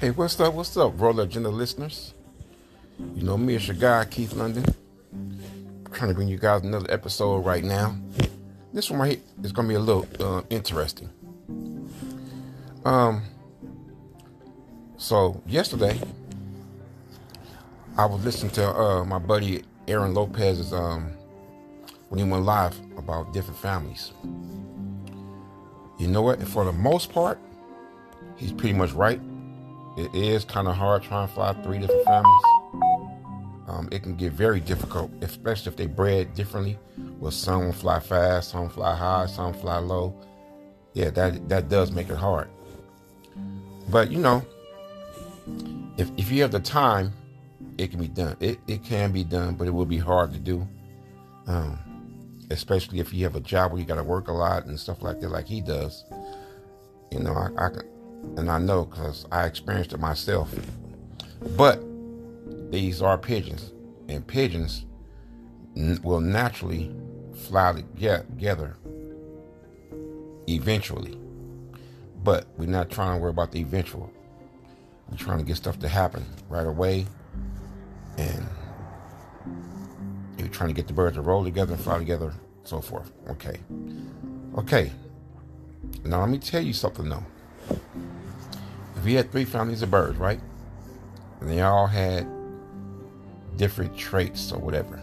Hey, what's up? What's up, Roller Agenda listeners? You know me, it's your guy, Keith London. I'm trying to bring you guys another episode right now. This one right here is going to be a little uh, interesting. Um, so yesterday, I was listening to uh, my buddy Aaron Lopez's um, when he went live about different families. You know what? For the most part, he's pretty much right it is kind of hard trying to fly three different families. Um, it can get very difficult, especially if they bred differently. Well, some fly fast, some fly high, some fly low. Yeah, that that does make it hard. But you know, if if you have the time, it can be done. It it can be done, but it will be hard to do. Um, especially if you have a job where you got to work a lot and stuff like that, like he does. You know, I, I can and I know because I experienced it myself. But these are pigeons, and pigeons n- will naturally fly together eventually. But we're not trying to worry about the eventual. We're trying to get stuff to happen right away, and you're trying to get the birds to roll together and fly together, so forth. Okay, okay. Now let me tell you something though we had three families of birds, right? And they all had different traits or whatever.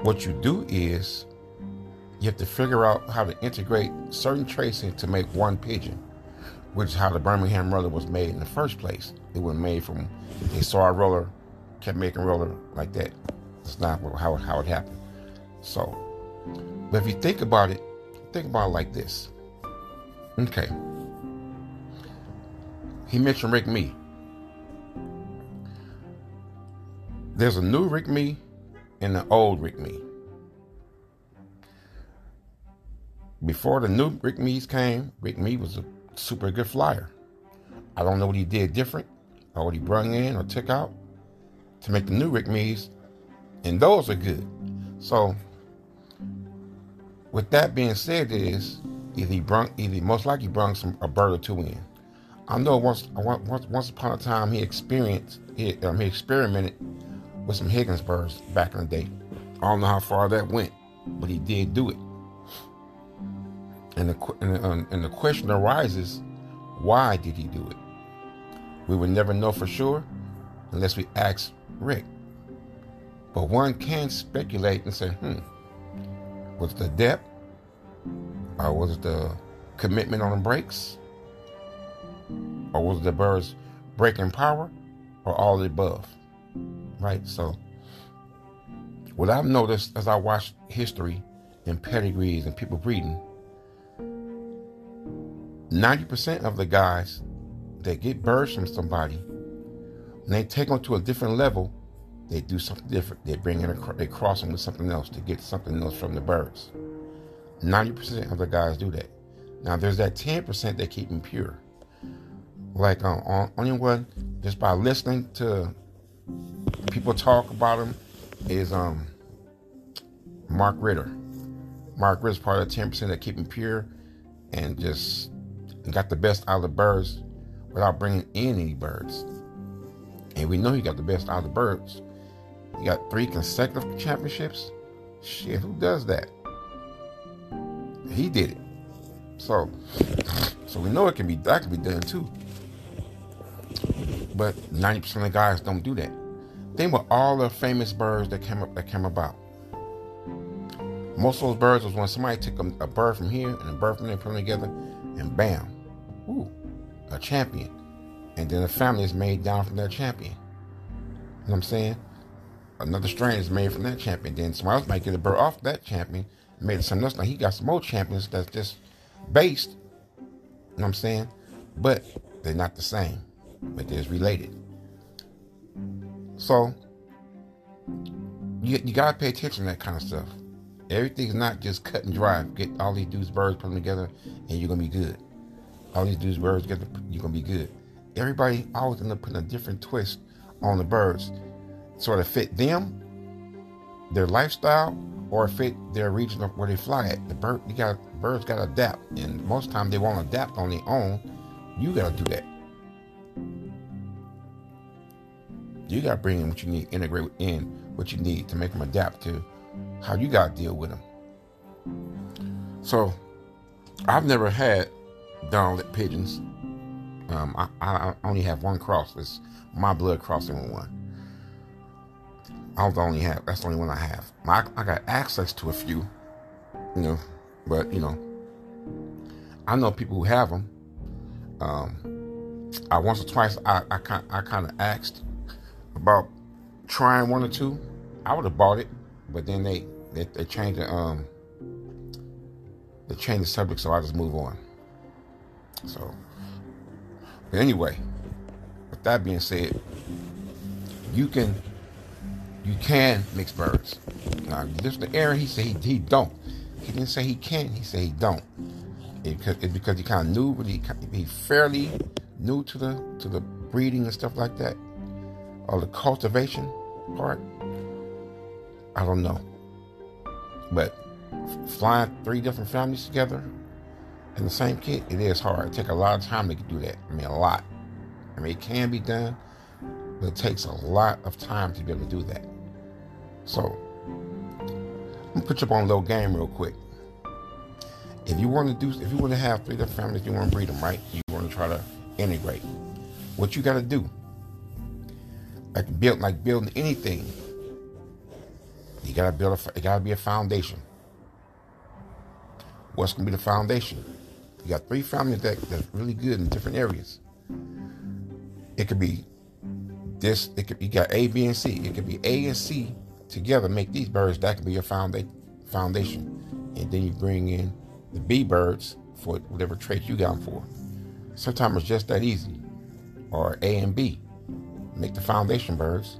What you do is you have to figure out how to integrate certain traits in to make one pigeon, which is how the Birmingham roller was made in the first place. It was made from they saw a roller, kept making roller like that. That's not how how it happened. So, but if you think about it, think about it like this. Okay, he mentioned Rick Mee. There's a new Rick Mee and an old Rick Mee. Before the new Rick Mees came, Rick Mee was a super good flyer. I don't know what he did different or what he brung in or took out to make the new Rick Mees, and those are good. So, with that being said, is either he brung, either most likely brung some a bird or two in. I know once, once, once upon a time he experienced, he, um, he experimented with some Higgins Higginsburgs back in the day. I don't know how far that went, but he did do it. And the, and, um, and the question arises, why did he do it? We would never know for sure unless we ask Rick. But one can speculate and say, hmm, was it the depth? Or was it the commitment on the brakes? Or was the birds breaking power or all the above? Right? So, what I've noticed as I watch history and pedigrees and people breeding, 90% of the guys that get birds from somebody, when they take them to a different level, they do something different. They bring in a, they cross them with something else to get something else from the birds. 90% of the guys do that. Now there's that 10% that keep them pure like um, on anyone just by listening to people talk about him is um Mark Ritter. Mark Ritter's part of the 10% that keep him pure and just got the best out of the birds without bringing in any birds. And we know he got the best out of the birds. He got three consecutive championships. Shit, who does that? He did it. So, so we know it can be that can be done too. But 90% of guys don't do that. Think about all the famous birds that came up that came about. Most of those birds was when somebody took a, a bird from here and a bird from there, put them together, and bam, ooh, a champion. And then a family is made down from that champion. You know what I'm saying? Another strain is made from that champion. Then somebody else might get a bird off that champion made it something else. Now he got some more champions that's just based. You know what I'm saying? But they're not the same but there's related. So you, you gotta pay attention to that kind of stuff. Everything's not just cut and dry. Get all these dudes birds put them together and you're gonna be good. All these dudes birds together, you're gonna be good. Everybody always end up putting a different twist on the birds, sort of fit them, their lifestyle, or fit their region where they fly at. The bird, you got birds got to adapt, and most time they won't adapt on their own You got to do that. You got to bring in what you need, integrate in what you need to make them adapt to how you got to deal with them. So, I've never had downlit pigeons. Um, I, I, only have one cross. It's my blood crossing one. I don't only have. That's the only one I have. My, I got access to a few, you know, but you know, I know people who have them. Um, I once or twice I I I kind of asked about trying one or two. I would have bought it, but then they they, they changed the um they changed the subject, so I just move on. So, but anyway, with that being said, you can you can mix birds. Now, listen to Aaron. He said he, he don't. He didn't say he can. He said he don't. It, it's because he kind of knew, but he he fairly new to the to the breeding and stuff like that, or the cultivation part. I don't know, but flying three different families together in the same kit, it is hard. It takes a lot of time to do that. I mean, a lot. I mean, it can be done, but it takes a lot of time to be able to do that. So, I'm gonna put you up on a little game real quick. If you want to do, if you want to have three different families, you want to breed them, right? You want to try to integrate. What you got to do, like build, like building anything, you gotta build a, it gotta be a foundation. What's gonna be the foundation? You got three families that that's really good in different areas. It could be this. It could you got A, B, and C. It could be A and C together make these birds. That could be your founda- foundation, and then you bring in the B birds for whatever trait you got them for. Sometimes it's just that easy. Or A and B, make the foundation birds,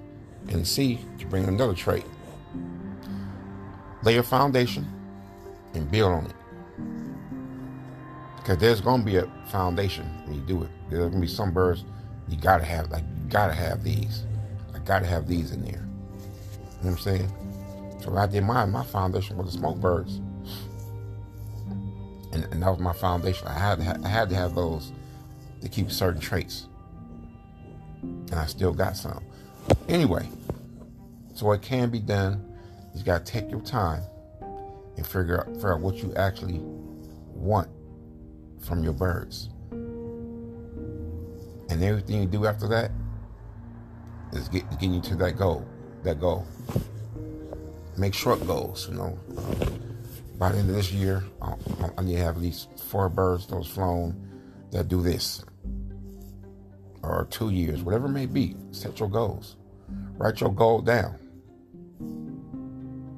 and C to bring another trait. Lay a foundation and build on it. Because there's gonna be a foundation when you do it. There's gonna be some birds you gotta have, like you gotta have these. I gotta have these in there. You know what I'm saying? So I did mine, my foundation was the smoke birds and, and that was my foundation. I had to I had to have those to keep certain traits, and I still got some. Anyway, so it can be done. You got to take your time and figure out figure out what you actually want from your birds, and everything you do after that is get, getting you to that goal. That goal. Make short goals. You know. By the end of this year, I need to have at least four birds those flown that do this. Or two years, whatever it may be. Set your goals. Write your goal down.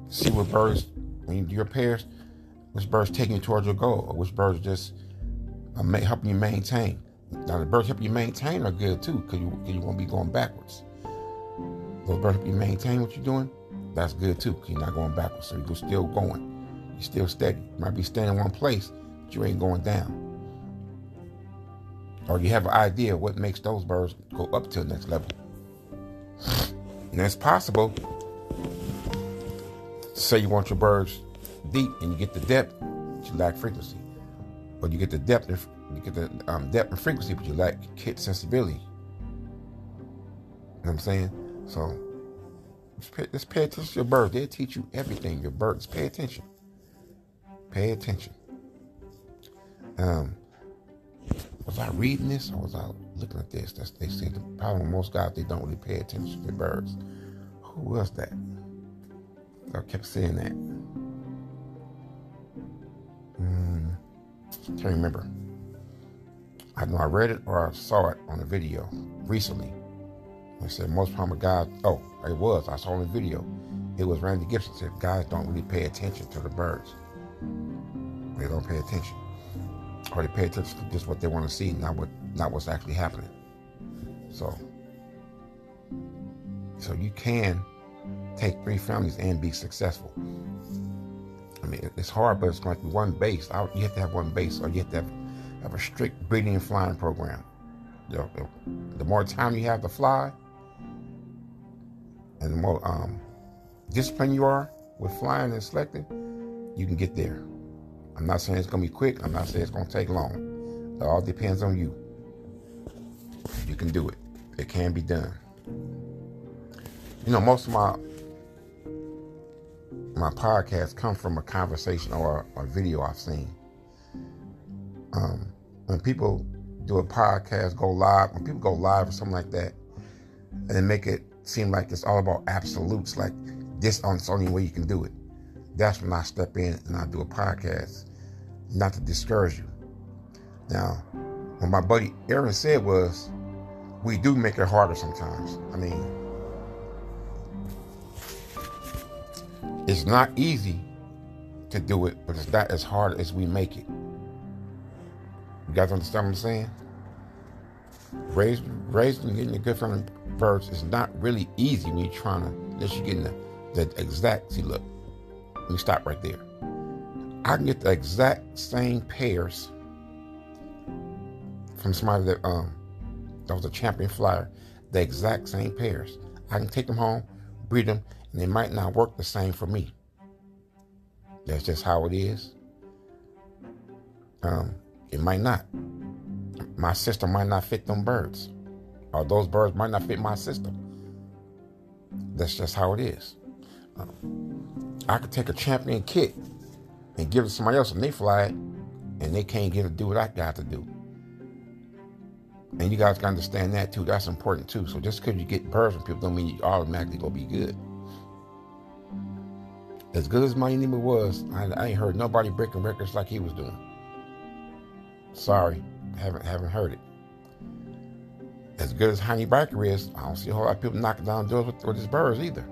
See what birds, when your pairs, which birds taking you towards your goal, or which birds just uh, may help you maintain. Now, the birds help you maintain are good too, because you, you won't be going backwards. Those birds help you maintain what you're doing, that's good too, because you're not going backwards, so you're still going. You're still steady. You might be staying in one place, but you ain't going down. Or you have an idea what makes those birds go up to the next level. And it's possible. Say you want your birds deep and you get the depth, but you lack frequency. Or you get the depth and you get the um, depth and frequency, but you lack kit sensibility. You know what I'm saying? So just pay, just pay attention to your birds. They'll teach you everything. Your birds, pay attention. Pay attention. Um, was I reading this or was I looking at this? That's, they said the problem with most guys, they don't really pay attention to birds. Who was that? I kept saying that. Mm, can't remember. I know I read it or I saw it on a video recently. I said most problem guys, oh, it was. I saw on the video. It was Randy Gibson said guys don't really pay attention to the birds. They don't pay attention. Or they pay attention to just what they want to see, not what not what's actually happening. So so you can take three families and be successful. I mean, it's hard, but it's going to be one base. You have to have one base, or you have to have, have a strict breeding and flying program. The more time you have to fly, and the more um, disciplined you are with flying and selecting, you can get there. I'm not saying it's gonna be quick. I'm not saying it's gonna take long. It all depends on you. You can do it. It can be done. You know, most of my my podcasts come from a conversation or a video I've seen. Um, when people do a podcast, go live, when people go live or something like that, and then make it seem like it's all about absolutes, like this is the only way you can do it. That's when I step in and I do a podcast, not to discourage you. Now, what my buddy Aaron said was, we do make it harder sometimes. I mean, it's not easy to do it, but it's not as hard as we make it. You guys understand what I'm saying? Raising, raising getting the good from birds is not really easy when you're trying to, unless you're getting the, the exact, see, look, me stop right there. I can get the exact same pairs from somebody that um that was a champion flyer, the exact same pairs. I can take them home, breed them, and they might not work the same for me. That's just how it is. Um, it might not. My system might not fit them birds, or those birds might not fit my system. That's just how it is. Um, I could take a champion kit and give it to somebody else, and they fly it, and they can't get to do what I got to do. And you guys can understand that too. That's important too. So just because you get birds from people don't mean you automatically gonna be good. As good as my enemy was, I, I ain't heard nobody breaking records like he was doing. Sorry, haven't haven't heard it. As good as Honey Biker is, I don't see a whole lot of people knocking down doors with, with his birds either.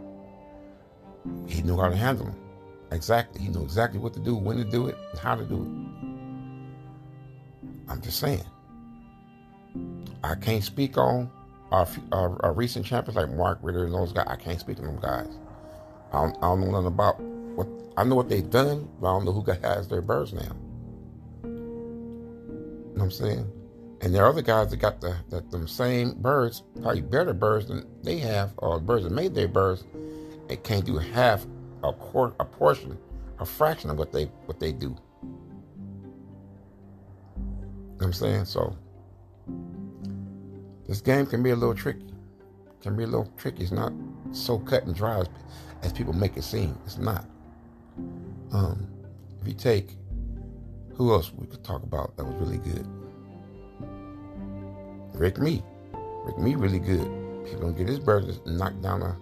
He knew how to handle them. Exactly. He knew exactly what to do, when to do it, and how to do it. I'm just saying. I can't speak on our, our, our, recent champions like Mark Ritter and those guys. I can't speak on them guys. I don't, I don't know nothing about what I know what they've done, but I don't know who has their birds now. You know what I'm saying? And there are other guys that got the that them same birds, probably better birds than they have, or birds that made their birds, it can't do half a quart, a portion, a fraction of what they what they do. You know I'm saying? So this game can be a little tricky. Can be a little tricky. It's not so cut and dry as, as people make it seem. It's not. Um, if you take who else we could talk about that was really good? Rick Mee. Rick Mee really good. People don't get his burgers knocked down a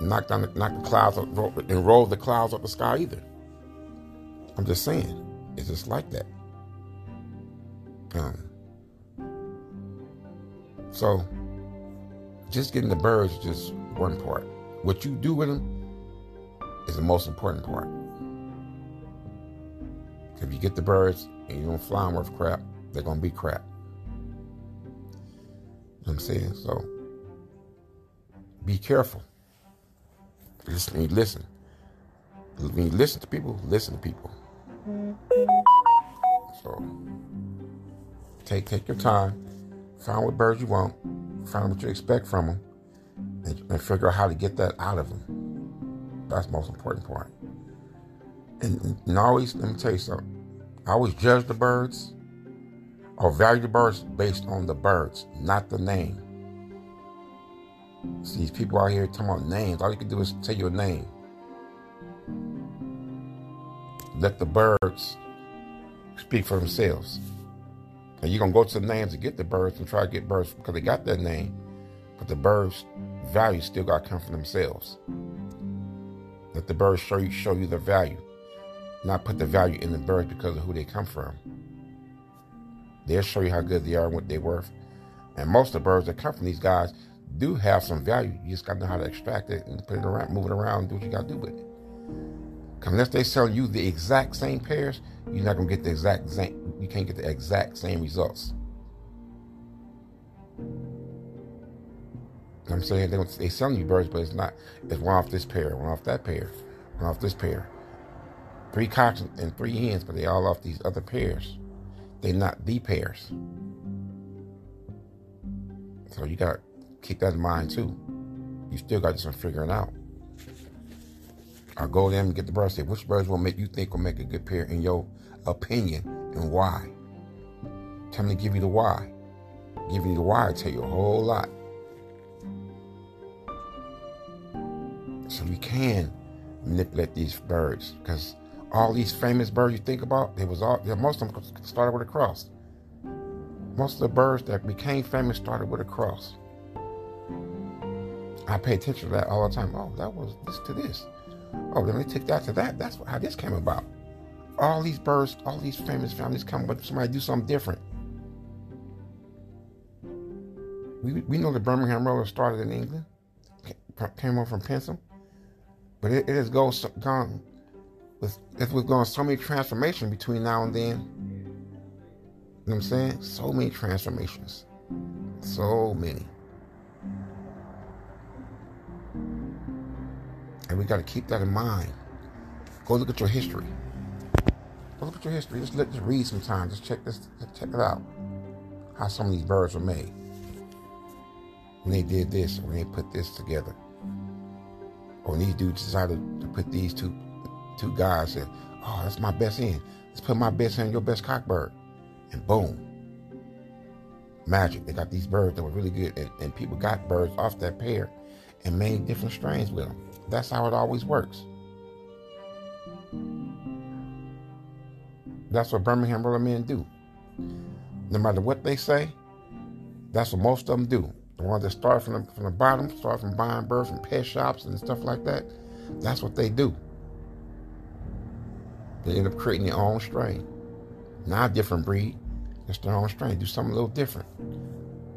knock down the, knock the clouds and roll the clouds up the sky either. I'm just saying. It's just like that. Um, so, just getting the birds is just one part. What you do with them is the most important part. If you get the birds and you don't fly them worth crap, they're to be crap. You know what I'm saying? So, be careful. Listen, when you listen. When you listen to people, listen to people. So, take take your time Find what birds you want, find what you expect from them, and, and figure out how to get that out of them. That's the most important part. And, and always, let me tell you something. I always judge the birds or value the birds based on the birds, not the name. See, these people out here talking about names. All you can do is tell your name. Let the birds speak for themselves. And you're gonna go to the names to get the birds and try to get birds because they got that name, but the birds' value still got to come from themselves. Let the birds show you show you the value, not put the value in the birds because of who they come from. They'll show you how good they are and what they're worth. And most of the birds that come from these guys do have some value. You just gotta know how to extract it and put it around, move it around, and do what you gotta do with it. Unless they sell you the exact same pairs, you're not gonna get the exact same. You can't get the exact same results. I'm saying they they selling you birds, but it's not. It's one off this pair, one off that pair, one off this pair. Three cocks and three hens, but they all off these other pairs. They're not the pairs. So you got to keep that in mind too. You still got some figuring out. I go there and get the birds. Say which birds will make you think will make a good pair in your opinion and why. Tell me to give you the why. Giving you the why tell you a whole lot. So we can manipulate these birds because all these famous birds you think about, they was all most of them started with a cross. Most of the birds that became famous started with a cross. I pay attention to that all the time. Oh, that was this to this. Oh, then they took that to that. That's how this came about. All these birds, all these famous families come, with somebody do something different. We, we know the Birmingham Roller started in England, came over from Pensom, but it, it has gone, gone with it was going so many transformations between now and then. You know what I'm saying? So many transformations. So many. And we got to keep that in mind. Go look at your history. Go look at your history. Just let just read sometime. Just check this. Check it out. How some of these birds were made. When they did this, when they put this together. Or when these dudes decided to put these two two guys said, Oh, that's my best end. Let's put my best hen, your best cockbird. And boom. Magic. They got these birds that were really good. And, and people got birds off that pair and made different strains with them. That's how it always works. That's what Birmingham Roller men do. No matter what they say, that's what most of them do. The ones that start from the, from the bottom, start from buying birds from pet shops and stuff like that, that's what they do. They end up creating their own strain. Not a different breed, just their own strain. Do something a little different.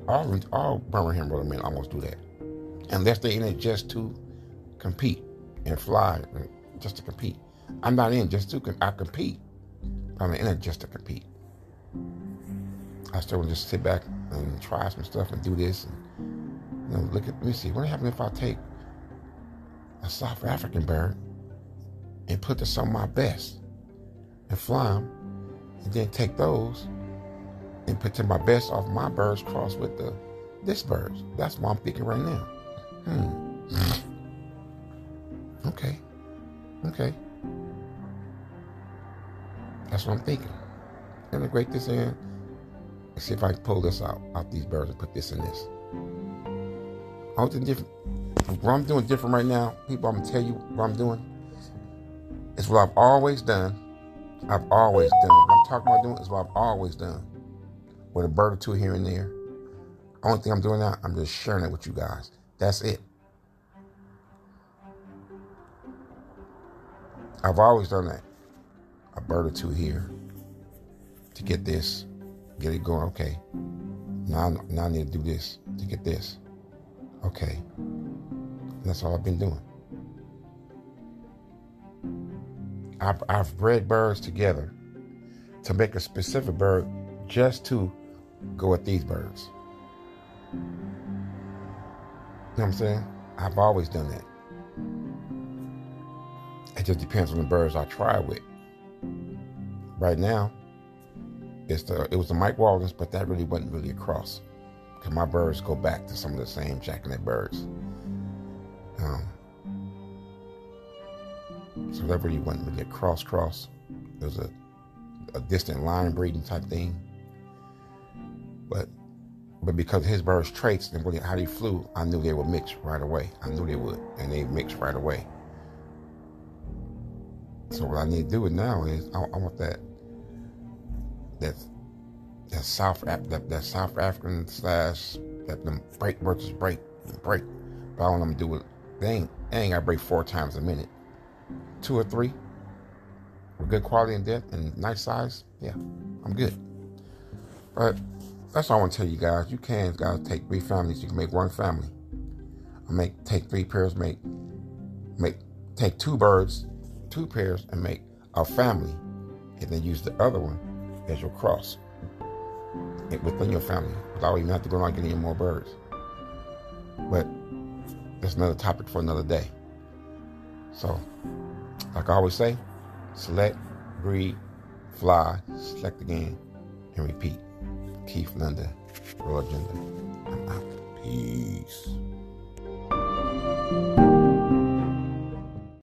All, all Birmingham Roller men almost do that. Unless they're in it just to compete and fly, just to compete. I'm not in just to I compete. I'm in just to compete. I still want to just sit back and try some stuff and do this. And, you know, look at, let me see, what happens if I take a South African bird and put some of my best and fly them, and then take those and put to my best off my birds cross with the this birds. That's what I'm thinking right now. Hmm. Okay. Okay. That's what I'm thinking. Integrate this in. And see if I can pull this out, out these birds and put this in this. All the different what I'm doing different right now, people, I'm gonna tell you what I'm doing. It's what I've always done. I've always done. What I'm talking about doing is what I've always done. With a bird or two here and there. Only thing I'm doing now, I'm just sharing it with you guys. That's it. I've always done that. A bird or two here to get this, get it going. Okay. Now, now I need to do this to get this. Okay. And that's all I've been doing. I've, I've bred birds together to make a specific bird just to go with these birds. You know what I'm saying? I've always done that. It just depends on the birds I try with. Right now, it's the it was the Mike Waldens, but that really wasn't really a cross. Cause my birds go back to some of the same jackanet birds. Um, so that really wasn't really a cross cross. It was a, a distant line breeding type thing. But but because his birds' traits and how they flew, I knew they would mix right away. I knew they would, and they mixed right away. So what I need to do now is I, I want that that that South that, that South African slash that them break versus break break. But I want them to do it. They ain't they ain't gotta break four times a minute. Two or three with good quality and depth and nice size. Yeah, I'm good. But that's all I want to tell you guys. You can guys take three families. You can make one family. I make take three pairs. Make make take two birds two pairs and make a family, and then use the other one as your cross within your family without even have to go out and get any more birds. But that's another topic for another day. So, like I always say, select, breed, fly, select again, and repeat. Keith London, Roller Agenda. I'm out. Peace.